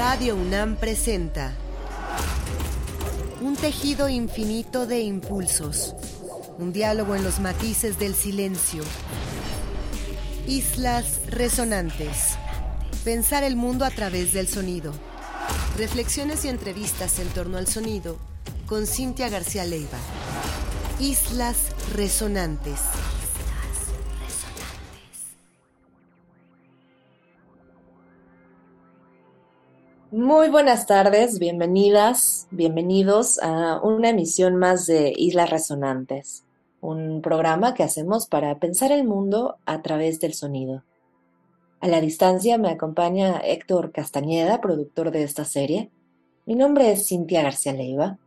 Radio UNAM presenta Un tejido infinito de impulsos, un diálogo en los matices del silencio. Islas resonantes. Pensar el mundo a través del sonido. Reflexiones y entrevistas en torno al sonido con Cintia García Leiva. Islas resonantes. Muy buenas tardes, bienvenidas, bienvenidos a una emisión más de Islas Resonantes, un programa que hacemos para pensar el mundo a través del sonido. A la distancia me acompaña Héctor Castañeda, productor de esta serie. Mi nombre es Cintia García Leiva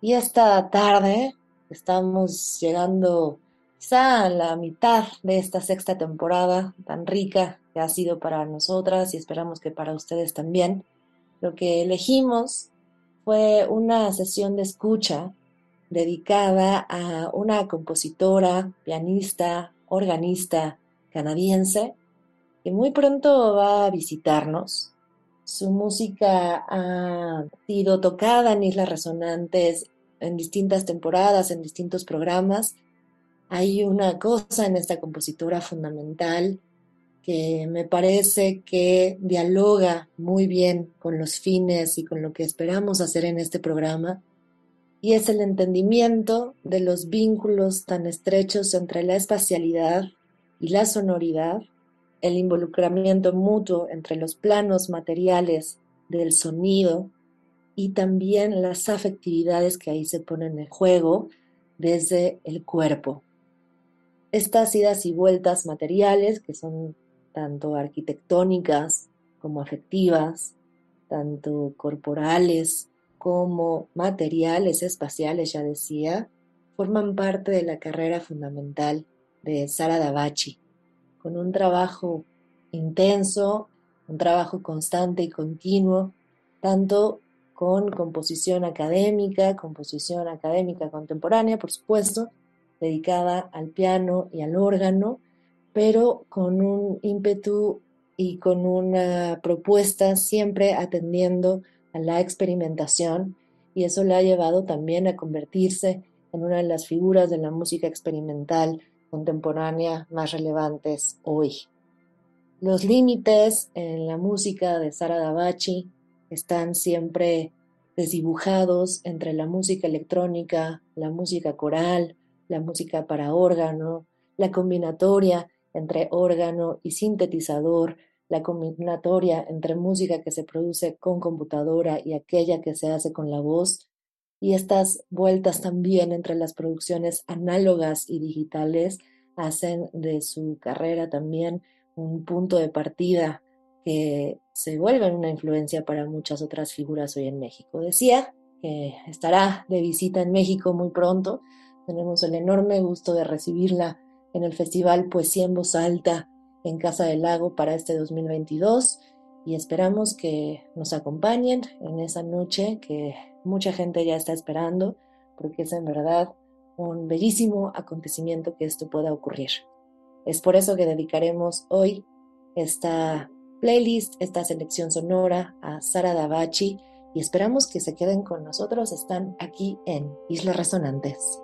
y esta tarde estamos llegando quizá a la mitad de esta sexta temporada tan rica que ha sido para nosotras y esperamos que para ustedes también. Lo que elegimos fue una sesión de escucha dedicada a una compositora, pianista, organista canadiense que muy pronto va a visitarnos. Su música ha sido tocada en Islas Resonantes en distintas temporadas, en distintos programas. Hay una cosa en esta compositora fundamental que me parece que dialoga muy bien con los fines y con lo que esperamos hacer en este programa, y es el entendimiento de los vínculos tan estrechos entre la espacialidad y la sonoridad, el involucramiento mutuo entre los planos materiales del sonido y también las afectividades que ahí se ponen en juego desde el cuerpo. Estas idas y vueltas materiales, que son tanto arquitectónicas como afectivas, tanto corporales como materiales espaciales, ya decía, forman parte de la carrera fundamental de Sara Davachi, con un trabajo intenso, un trabajo constante y continuo, tanto con composición académica, composición académica contemporánea, por supuesto, dedicada al piano y al órgano, pero con un ímpetu y con una propuesta siempre atendiendo a la experimentación y eso le ha llevado también a convertirse en una de las figuras de la música experimental contemporánea más relevantes hoy. Los límites en la música de Sara Davachi están siempre desdibujados entre la música electrónica, la música coral, la música para órgano, la combinatoria entre órgano y sintetizador, la combinatoria entre música que se produce con computadora y aquella que se hace con la voz, y estas vueltas también entre las producciones análogas y digitales hacen de su carrera también un punto de partida que se vuelve una influencia para muchas otras figuras hoy en México. Decía que estará de visita en México muy pronto. Tenemos el enorme gusto de recibirla en el Festival Poesía en Voz Alta en Casa del Lago para este 2022 y esperamos que nos acompañen en esa noche que mucha gente ya está esperando porque es en verdad un bellísimo acontecimiento que esto pueda ocurrir. Es por eso que dedicaremos hoy esta playlist, esta selección sonora a Sara Davachi y esperamos que se queden con nosotros. Están aquí en Islas Resonantes.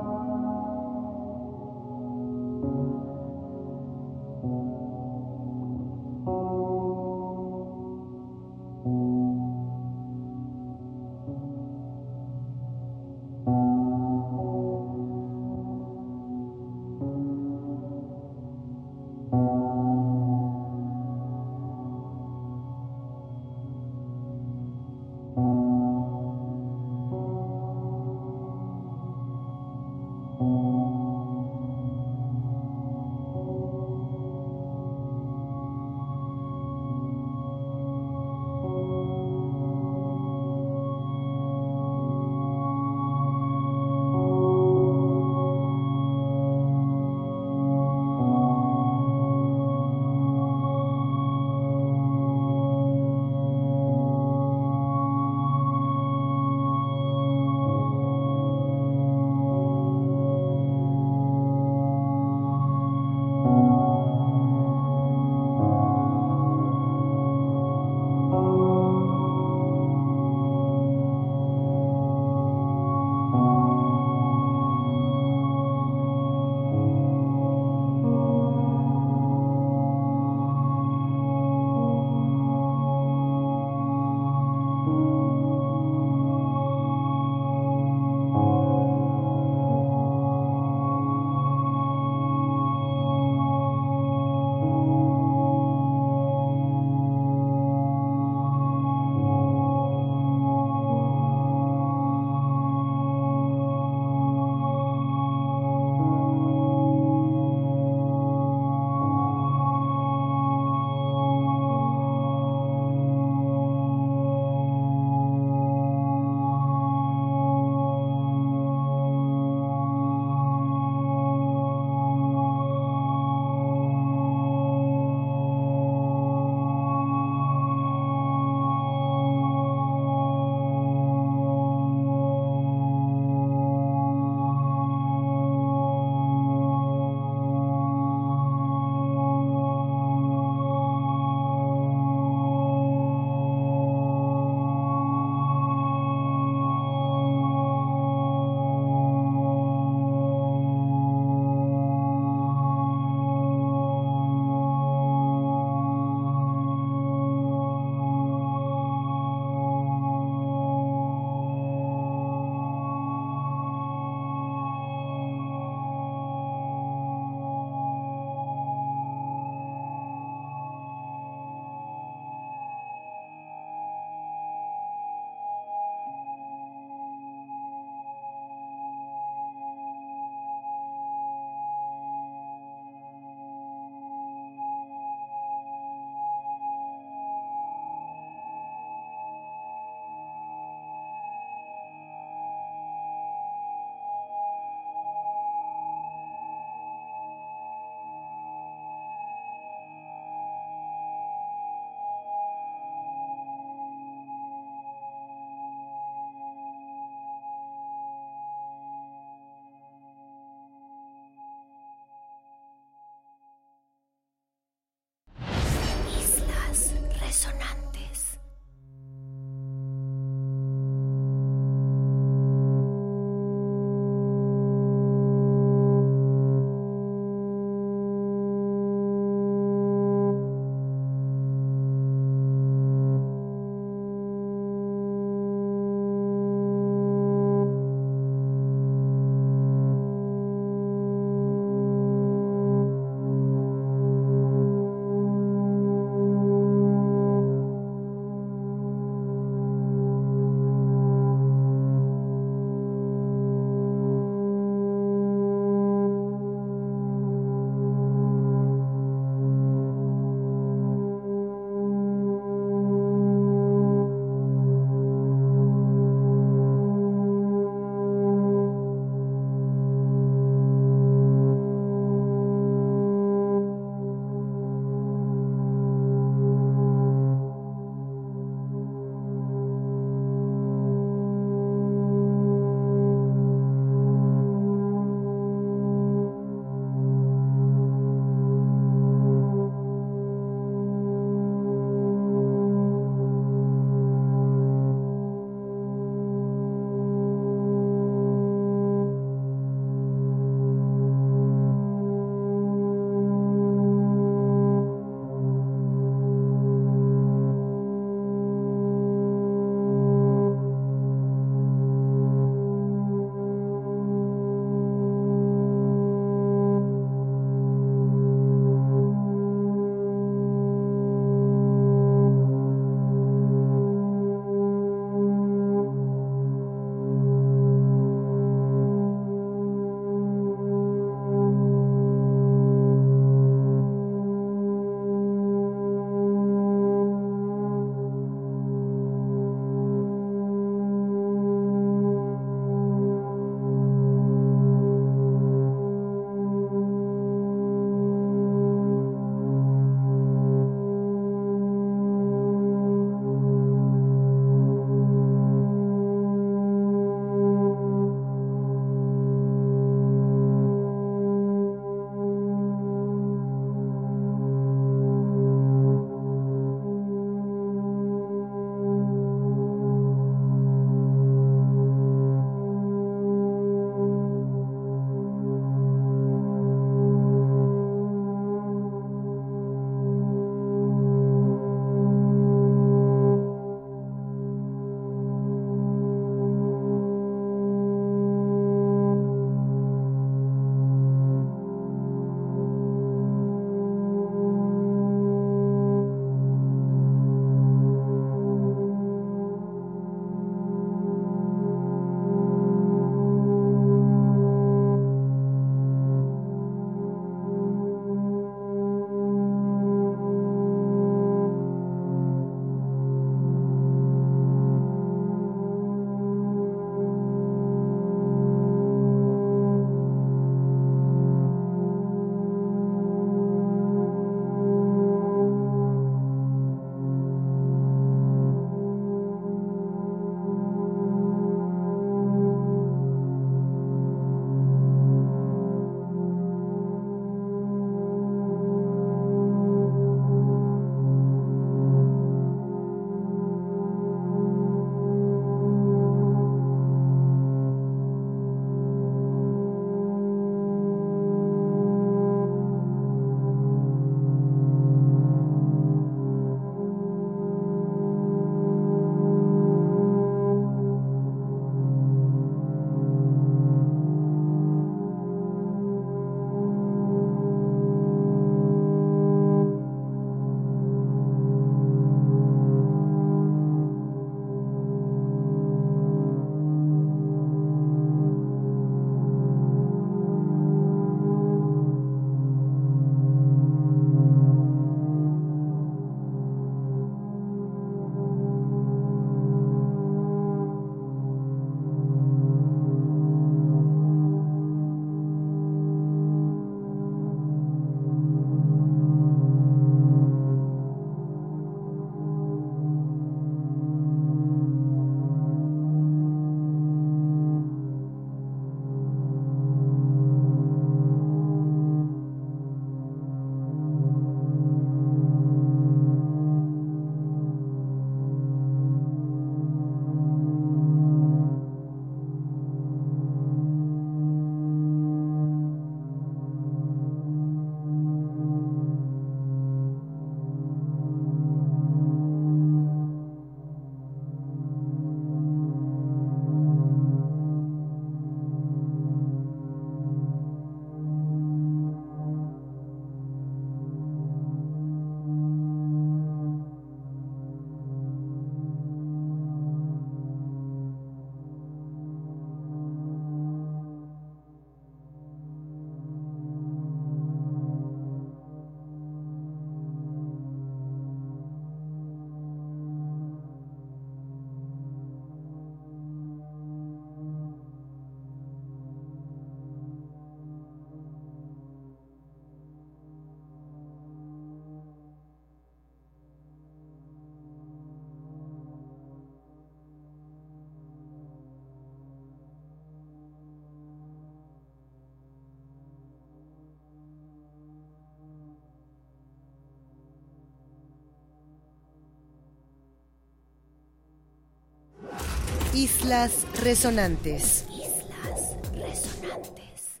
Islas Resonantes. Islas Resonantes.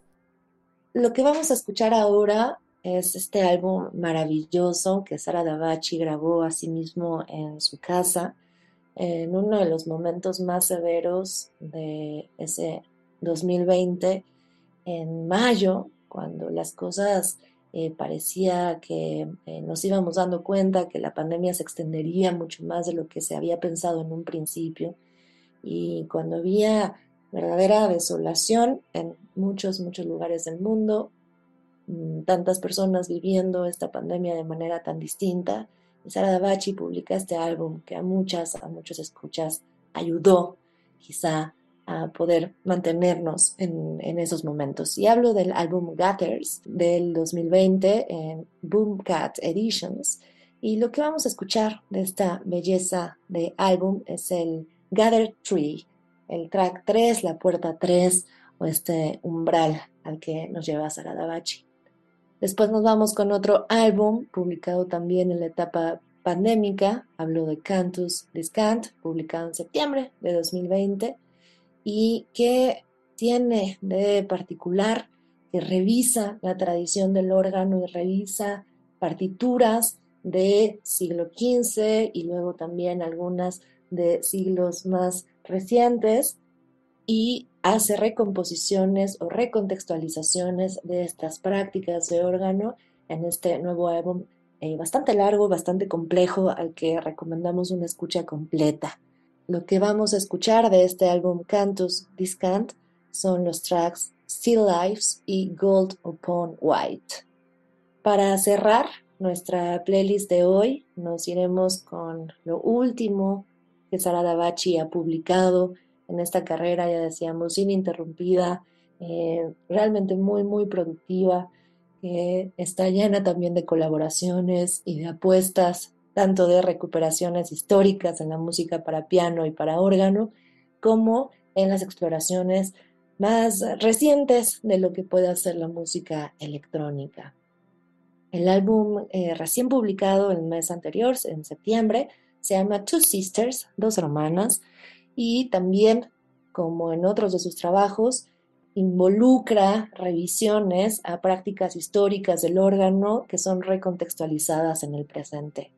Lo que vamos a escuchar ahora es este álbum maravilloso que Sara Davachi grabó a sí mismo en su casa en uno de los momentos más severos de ese 2020, en mayo, cuando las cosas eh, parecía que eh, nos íbamos dando cuenta que la pandemia se extendería mucho más de lo que se había pensado en un principio y cuando había verdadera desolación en muchos, muchos lugares del mundo, mm, tantas personas viviendo esta pandemia de manera tan distinta. Sara Davachi publica este álbum que a muchas, a muchos escuchas ayudó quizá a poder mantenernos en, en, esos momentos. Y hablo del álbum Gathers del 2020 en Boomcat Editions. Y lo que vamos a escuchar de esta belleza de álbum es el Gather Tree, el track 3, la puerta 3 o este umbral al que nos lleva Saradabachi. Después nos vamos con otro álbum publicado también en la etapa pandémica, hablo de Cantus Discant, publicado en septiembre de 2020 y que tiene de particular que revisa la tradición del órgano y revisa partituras de siglo XV y luego también algunas de siglos más recientes y hace recomposiciones o recontextualizaciones de estas prácticas de órgano en este nuevo álbum eh, bastante largo, bastante complejo, al que recomendamos una escucha completa. Lo que vamos a escuchar de este álbum Cantus Discant son los tracks Still Lives y Gold Upon White. Para cerrar nuestra playlist de hoy, nos iremos con lo último que Sara Davachi ha publicado en esta carrera, ya decíamos, ininterrumpida, eh, realmente muy, muy productiva, que está llena también de colaboraciones y de apuestas, tanto de recuperaciones históricas en la música para piano y para órgano, como en las exploraciones más recientes de lo que puede hacer la música electrónica. El álbum eh, recién publicado el mes anterior, en septiembre, se llama Two Sisters, dos hermanas, y también, como en otros de sus trabajos, involucra revisiones a prácticas históricas del órgano que son recontextualizadas en el presente.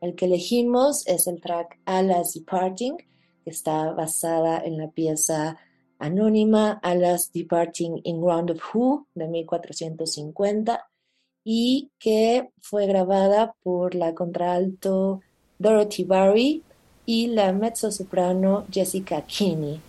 El que elegimos es el track Alas Departing, que está basada en la pieza anónima Alas Departing in Ground of Who de 1450 y que fue grabada por la contralto Dorothy Barry y la mezzosoprano Jessica Kinney.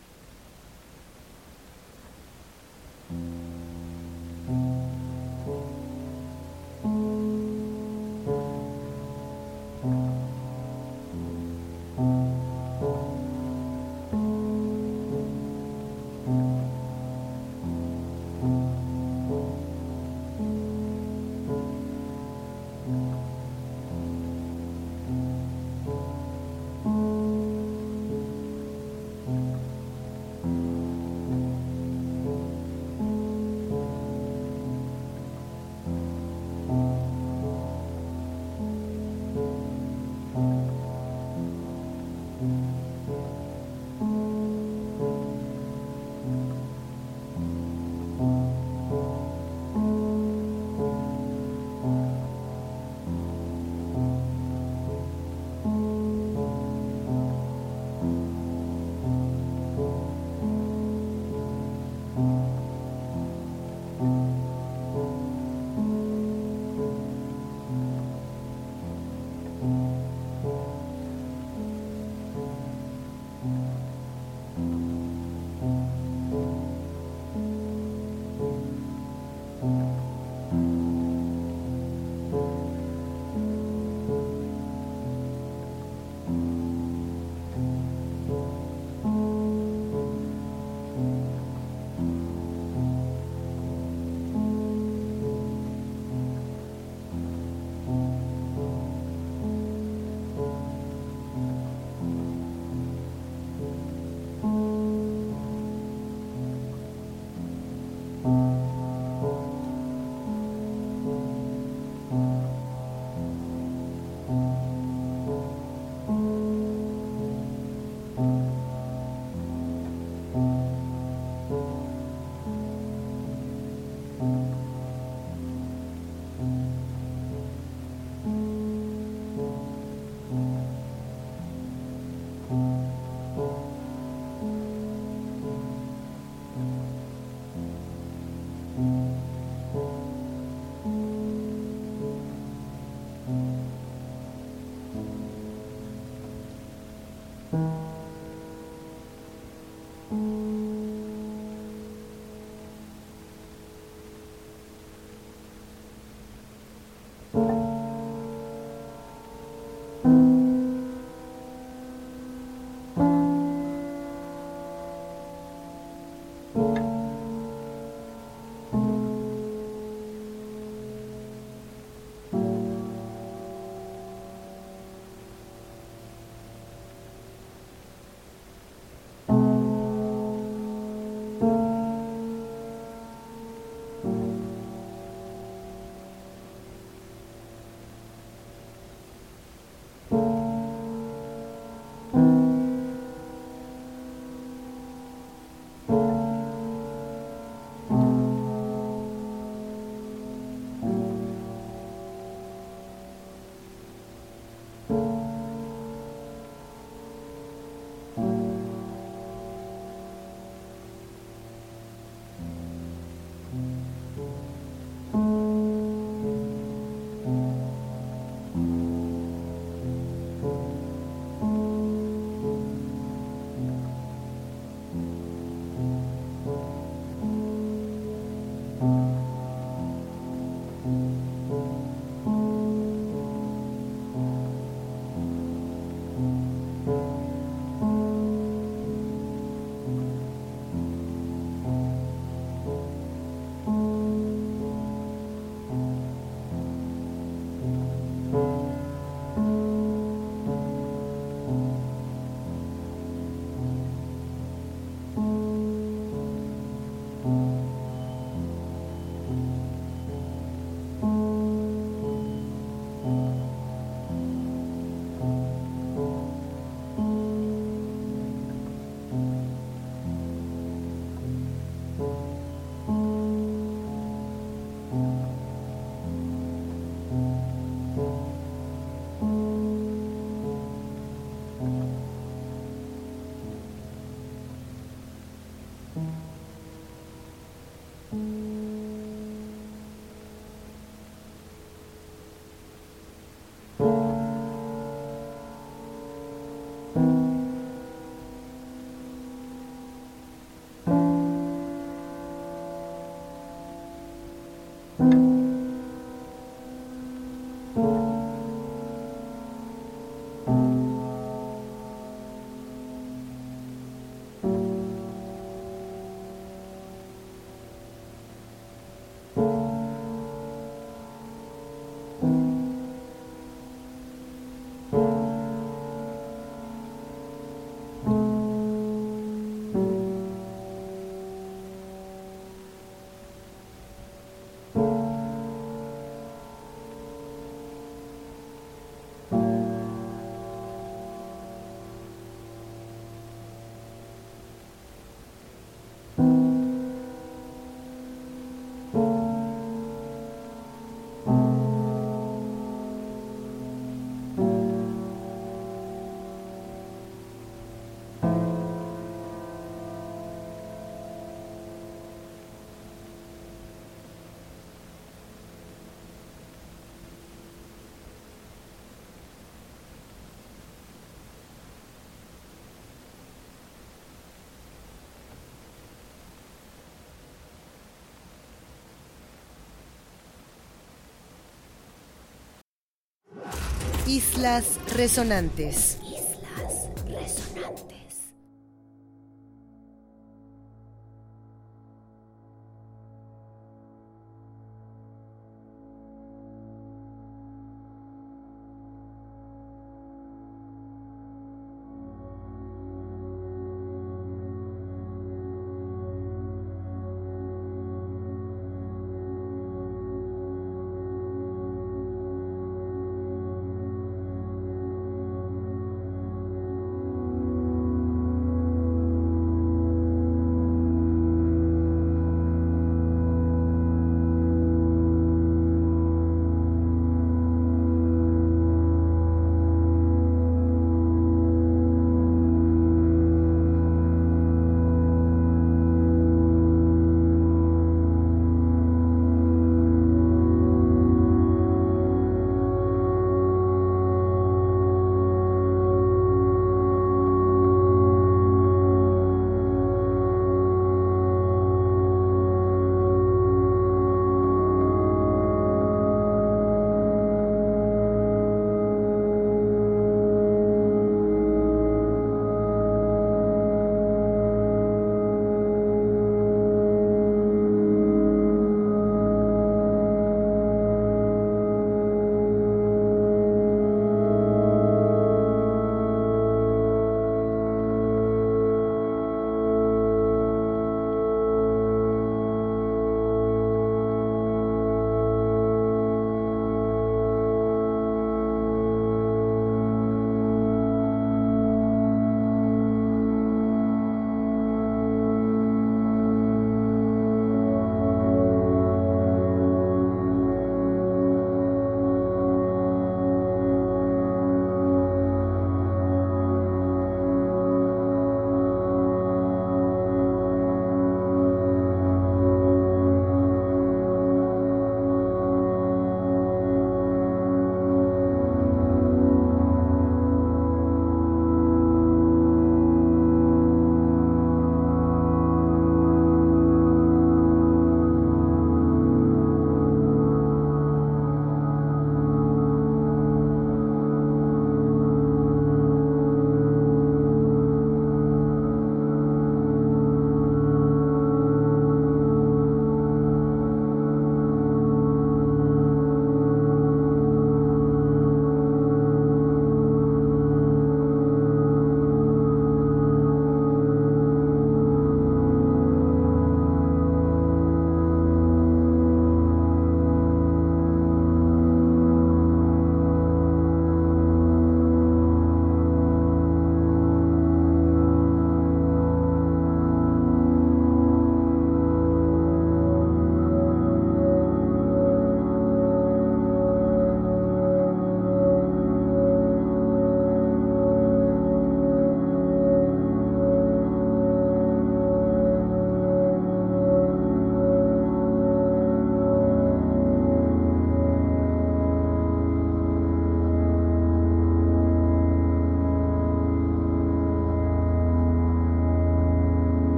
Islas Resonantes.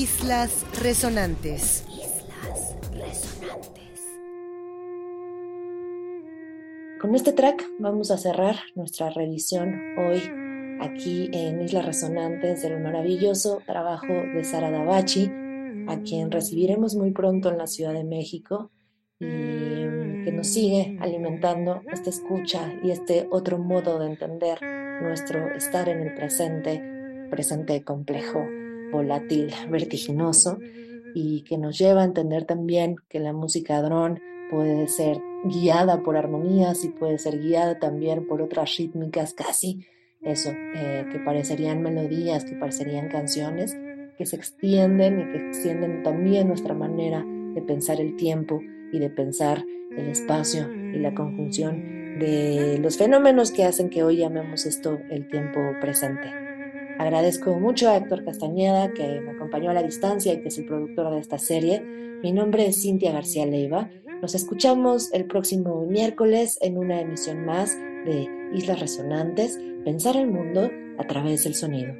Islas Resonantes. Islas Resonantes. Con este track vamos a cerrar nuestra revisión hoy aquí en Islas Resonantes del maravilloso trabajo de Sara Davachi, a quien recibiremos muy pronto en la Ciudad de México y que nos sigue alimentando esta escucha y este otro modo de entender nuestro estar en el presente, presente complejo, volátil, vertiginoso y que nos lleva a entender también que la música dron puede ser guiada por armonías y puede ser guiada también por otras rítmicas casi, eso, eh, que parecerían melodías, que parecerían canciones, que se extienden y que extienden también nuestra manera de pensar el tiempo y de pensar el espacio y la conjunción de los fenómenos que hacen que hoy llamemos esto el tiempo presente. Agradezco mucho a Héctor Castañeda que me acompañó a la distancia y que es el productor de esta serie. Mi nombre es Cintia García Leiva. Nos escuchamos el próximo miércoles en una emisión más de Islas Resonantes, Pensar el Mundo a través del sonido.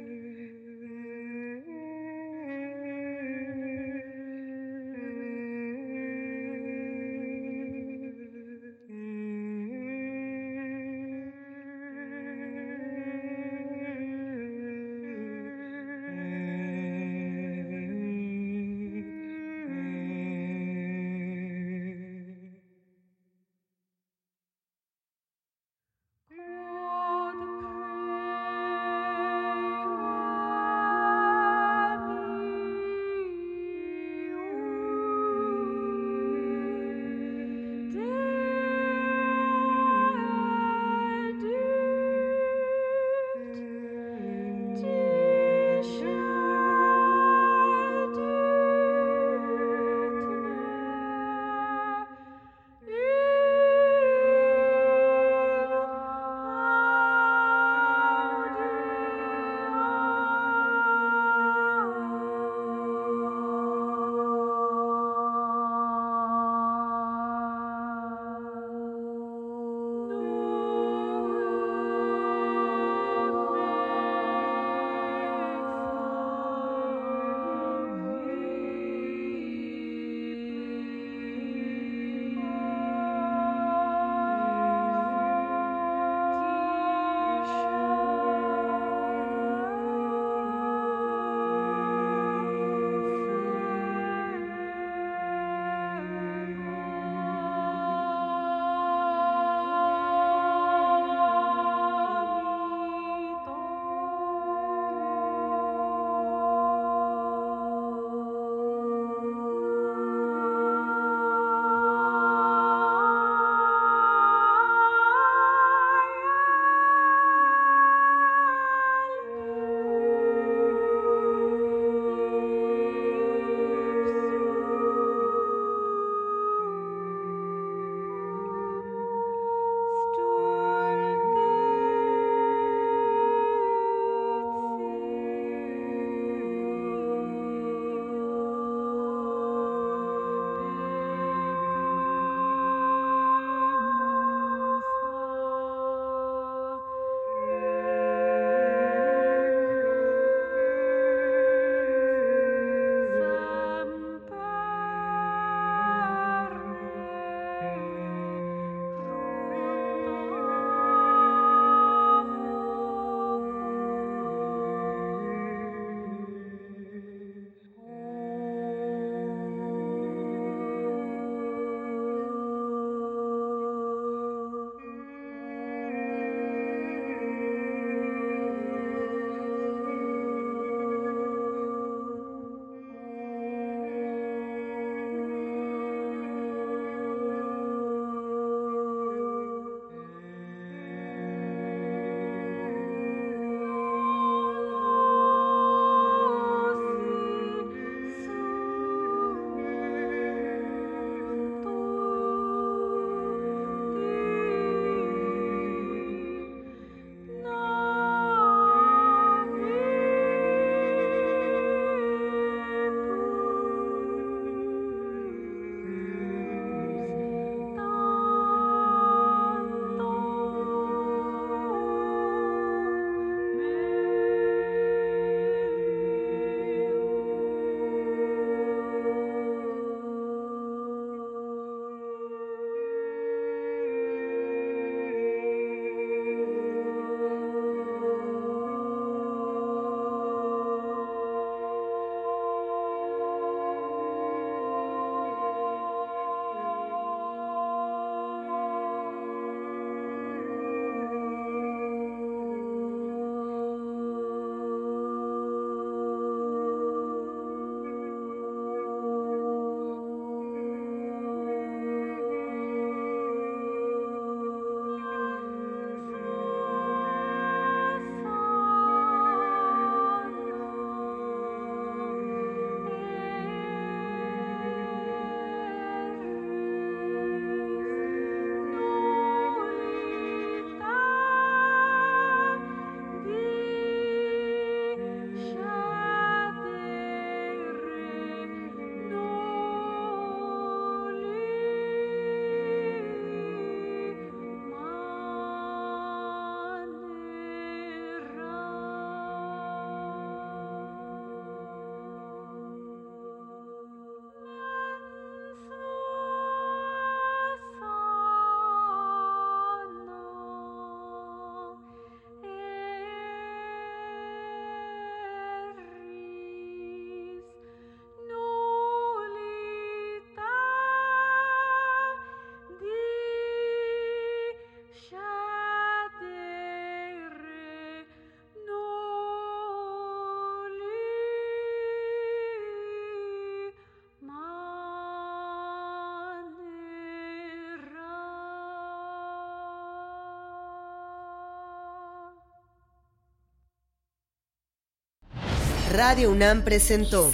Radio UNAM presentó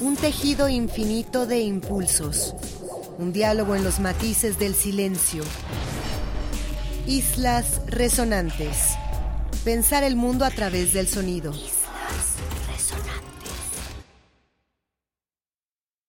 un tejido infinito de impulsos, un diálogo en los matices del silencio. Islas resonantes. Pensar el mundo a través del sonido.